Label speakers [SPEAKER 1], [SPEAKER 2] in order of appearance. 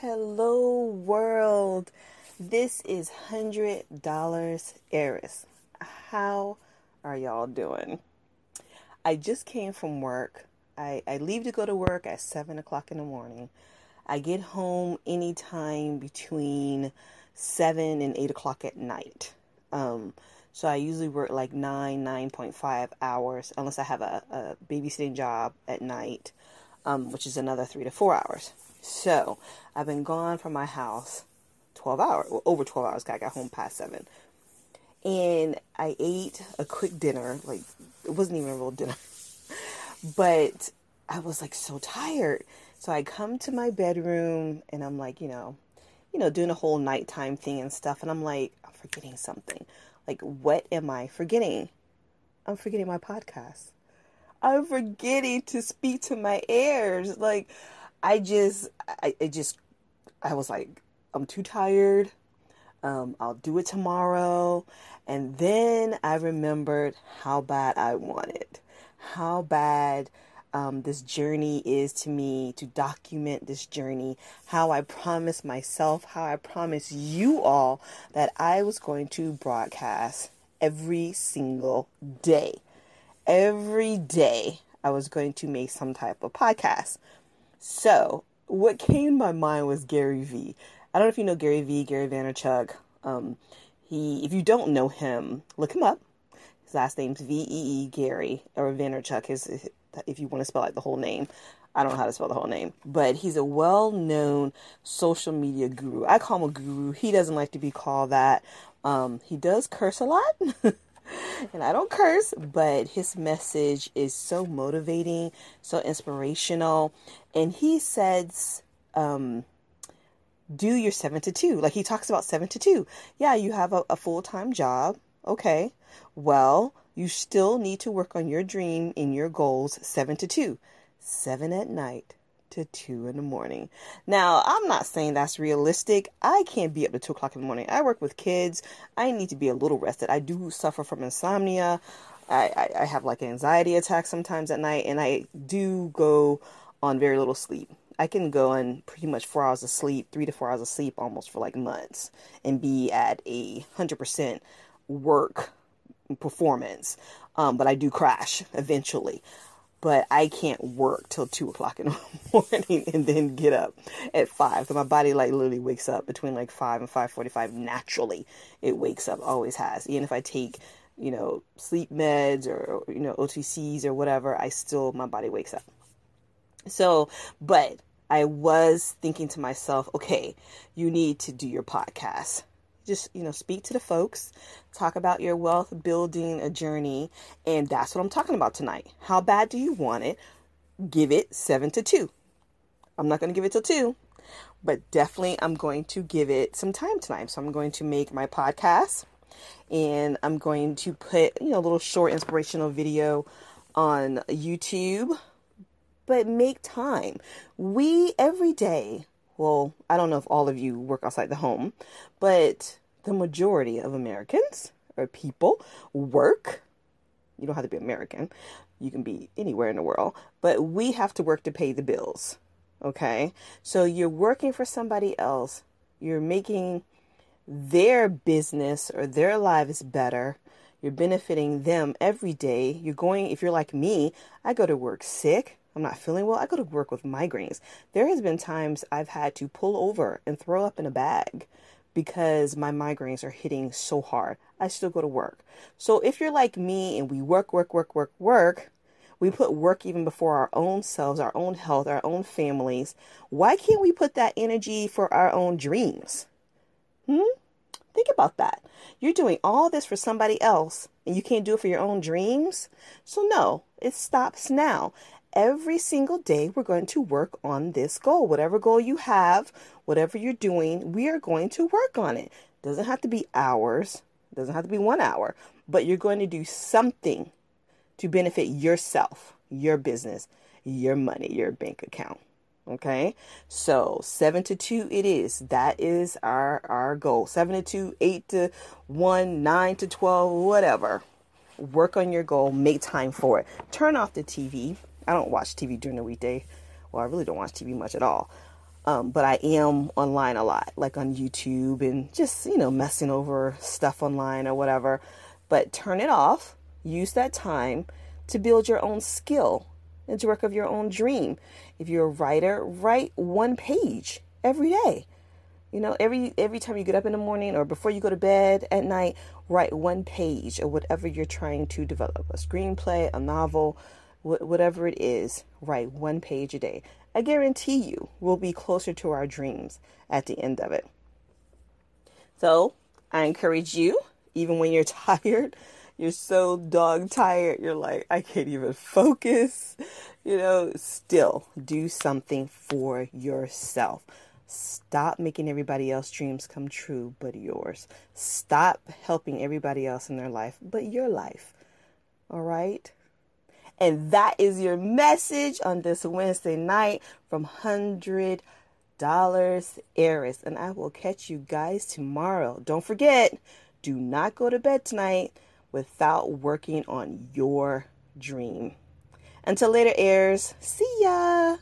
[SPEAKER 1] Hello, world. This is $100 Heiress. How are y'all doing? I just came from work. I, I leave to go to work at 7 o'clock in the morning. I get home anytime between 7 and 8 o'clock at night. Um, so I usually work like 9, 9.5 hours, unless I have a, a babysitting job at night, um, which is another 3 to 4 hours. So I've been gone from my house 12 hours, well, over 12 hours. I got home past 7. And I ate a quick dinner. Like, it wasn't even a real dinner. but I was like so tired. So I come to my bedroom and I'm like, you know, you know, doing a whole nighttime thing and stuff. And I'm like, I'm forgetting something. Like, what am I forgetting? I'm forgetting my podcast. I'm forgetting to speak to my heirs. Like, I just, I, just, I was like, I'm too tired. Um, I'll do it tomorrow. And then I remembered how bad I wanted, how bad um, this journey is to me, to document this journey, how I promised myself, how I promised you all that I was going to broadcast every single day. Every day, I was going to make some type of podcast. So, what came to my mind was Gary Vee. I don't know if you know Gary Vee, Gary Vaynerchuk. Um, he, if you don't know him, look him up. His last name's V E E Gary or Vaynerchuk. Is if you want to spell out the whole name. I don't know how to spell the whole name, but he's a well-known social media guru. I call him a guru. He doesn't like to be called that. Um, he does curse a lot. and I don't curse, but his message is so motivating, so inspirational. And he says, um, do your seven to two. Like he talks about seven to two. Yeah, you have a, a full time job. Okay. Well, you still need to work on your dream and your goals seven to two, seven at night to two in the morning. Now, I'm not saying that's realistic. I can't be up to two o'clock in the morning. I work with kids. I need to be a little rested. I do suffer from insomnia. I, I, I have like anxiety attacks sometimes at night, and I do go on very little sleep. I can go on pretty much four hours of sleep, three to four hours of sleep almost for like months and be at a hundred percent work performance. Um, but I do crash eventually. But I can't work till two o'clock in the morning and then get up at five. So my body like literally wakes up between like five and five forty five naturally. It wakes up, always has. Even if I take, you know, sleep meds or you know, OTCs or whatever, I still my body wakes up. So, but I was thinking to myself, okay, you need to do your podcast. Just, you know, speak to the folks, talk about your wealth building a journey. And that's what I'm talking about tonight. How bad do you want it? Give it seven to two. I'm not going to give it till two, but definitely I'm going to give it some time tonight. So I'm going to make my podcast and I'm going to put, you know, a little short inspirational video on YouTube but make time. We every day, well, I don't know if all of you work outside the home, but the majority of Americans or people work. You don't have to be American. You can be anywhere in the world, but we have to work to pay the bills. Okay? So you're working for somebody else. You're making their business or their lives better. You're benefiting them every day. You're going, if you're like me, I go to work sick. I'm not feeling well, I go to work with migraines. There has been times I've had to pull over and throw up in a bag because my migraines are hitting so hard. I still go to work. So if you're like me and we work, work, work, work, work, we put work even before our own selves, our own health, our own families. Why can't we put that energy for our own dreams? Hmm? Think about that. You're doing all this for somebody else and you can't do it for your own dreams. So, no, it stops now every single day we're going to work on this goal. Whatever goal you have, whatever you're doing, we are going to work on it. Doesn't have to be hours, doesn't have to be 1 hour, but you're going to do something to benefit yourself, your business, your money, your bank account. Okay, so seven to two it is. That is our our goal. Seven to two, eight to one, nine to twelve, whatever. Work on your goal. Make time for it. Turn off the TV I don't watch TV during the weekday. Well, I really don't watch TV much at all. Um, but I am online a lot, like on YouTube and just, you know, messing over stuff online or whatever. But turn it off. Use that time to build your own skill and to work of your own dream. If you're a writer, write one page every day. You know, every every time you get up in the morning or before you go to bed at night, write one page of whatever you're trying to develop a screenplay, a novel, wh- whatever it is. Write one page a day. I guarantee you we'll be closer to our dreams at the end of it. So I encourage you, even when you're tired, you're so dog tired, you're like, I can't even focus, you know, still do something for yourself. Stop making everybody else's dreams come true but yours. Stop helping everybody else in their life but your life. All right? And that is your message on this Wednesday night from $100 Heiress. And I will catch you guys tomorrow. Don't forget, do not go to bed tonight without working on your dream. Until later, heirs. See ya.